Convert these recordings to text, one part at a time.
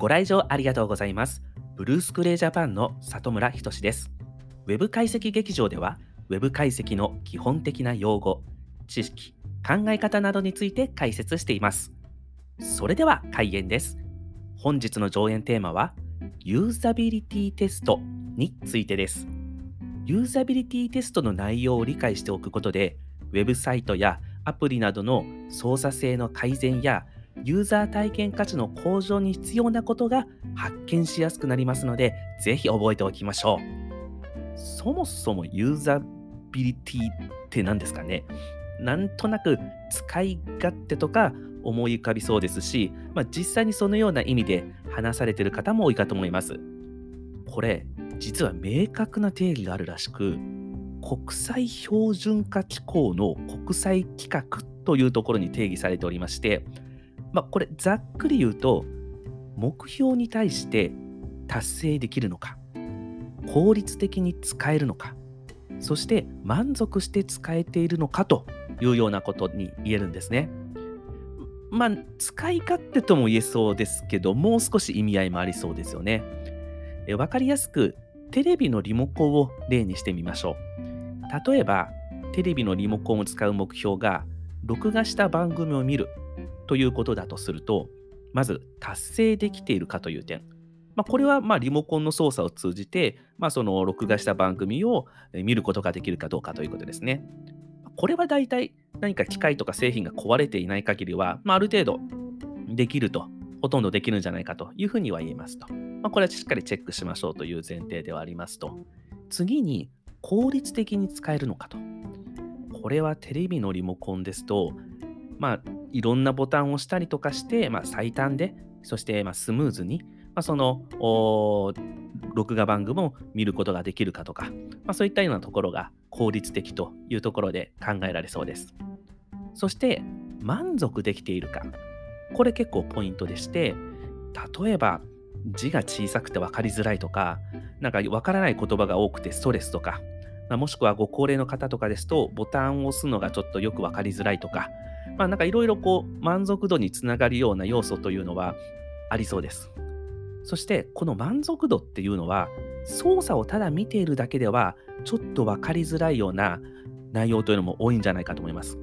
ご来場ありがとうございます。ブルースクレイジャパンの里村仁です。ウェブ解析劇場では、ウェブ解析の基本的な用語、知識、考え方などについて解説しています。それでは開演です。本日の上演テーマは、ユーザビリティテストについてです。ユーザビリティテストの内容を理解しておくことで、ウェブサイトやアプリなどの操作性の改善やユーザー体験価値の向上に必要なことが発見しやすくなりますので、ぜひ覚えておきましょう。そもそもユーザビリティって何ですかね？なんとなく使い勝手とか思い浮かびそうですし、まあ、実際にそのような意味で話されている方も多いかと思います。これ、実は明確な定義があるらしく、国際標準化機構の国際規格というところに定義されておりまして、まあ、これざっくり言うと目標に対して達成できるのか効率的に使えるのかそして満足して使えているのかというようなことに言えるんですね。まあ使い勝手とも言えそうですけどもう少し意味合いもありそうですよね。え分かりやすくテレビのリモコンを例にしてみましょう。例えばテレビのリモコンを使う目標が録画した番組を見るということだとすると、まず達成できているかという点。まあ、これはまリモコンの操作を通じて、まあ、その録画した番組を見ることができるかどうかということですね。これは大体何か機械とか製品が壊れていない限りは、まあ、ある程度できると、ほとんどできるんじゃないかというふうには言えますと。まあ、これはしっかりチェックしましょうという前提ではありますと。次に効率的に使えるのかと。これはテレビのリモコンですと、まあ、いろんなボタンを押したりとかして、まあ、最短で、そしてまあスムーズに、まあ、その録画番組を見ることができるかとか、まあ、そういったようなところが効率的というところで考えられそうです。そして満足できているか。これ結構ポイントでして、例えば字が小さくて分かりづらいとか、なんか分からない言葉が多くてストレスとか、まあ、もしくはご高齢の方とかですと、ボタンを押すのがちょっとよく分かりづらいとか、まあなんかいろいろこう満足度につながるような要素というのはありそうです。そしてこの満足度っていうのは操作をただ見ているだけではちょっと分かりづらいような内容というのも多いんじゃないかと思います。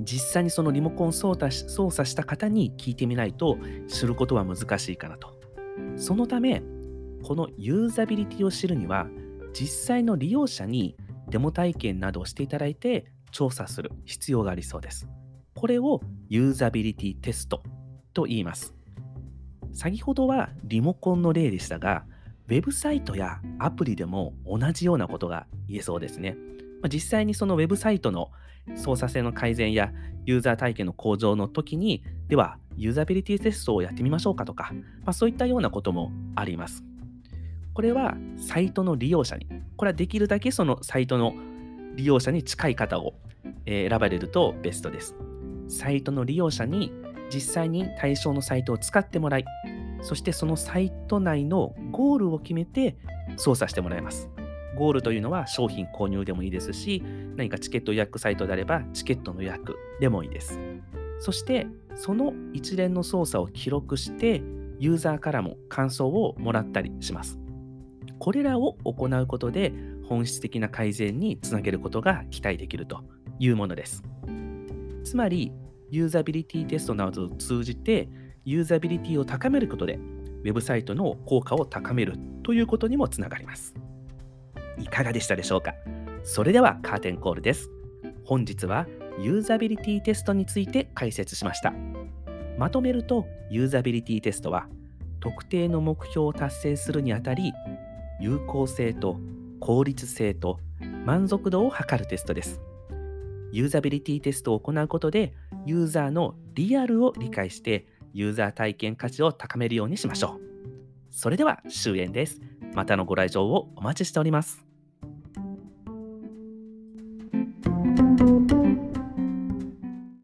実際にそのリモコン操作操作した方に聞いてみないと知ることは難しいかなと。そのためこのユーザビリティを知るには実際の利用者にデモ体験などをしていただいて調査する必要がありそうです。これをユーザビリティテストと言います。先ほどはリモコンの例でしたが、ウェブサイトやアプリでも同じようなことが言えそうですね。実際にそのウェブサイトの操作性の改善やユーザー体験の向上の時に、ではユーザビリティテストをやってみましょうかとか、まあ、そういったようなこともあります。これはサイトの利用者に、これはできるだけそのサイトの利用者に近い方を選ばれるとベストです。サイトの利用者に実際に対象のサイトを使ってもらい、そしてそのサイト内のゴールを決めて操作してもらいます。ゴールというのは商品購入でもいいですし、何かチケット予約サイトであればチケットの予約でもいいです。そしてその一連の操作を記録してユーザーからも感想をもらったりします。これらを行うことで本質的な改善につなげることが期待できるというものです。つまり、ユーザビリティテストなどを通じて、ユーザビリティを高めることで、ウェブサイトの効果を高めるということにもつながります。いかがでしたでしょうか？それではカーテンコールです。本日はユーザビリティテストについて解説しました。まとめると、ユーザビリティテストは、特定の目標を達成するにあたり、有効性と効率性と満足度を測るテストです。ユーザビリティテストを行うことで、ユーザーのリアルを理解して、ユーザー体験価値を高めるようにしましょう。それでは終演です。またのご来場をお待ちしております。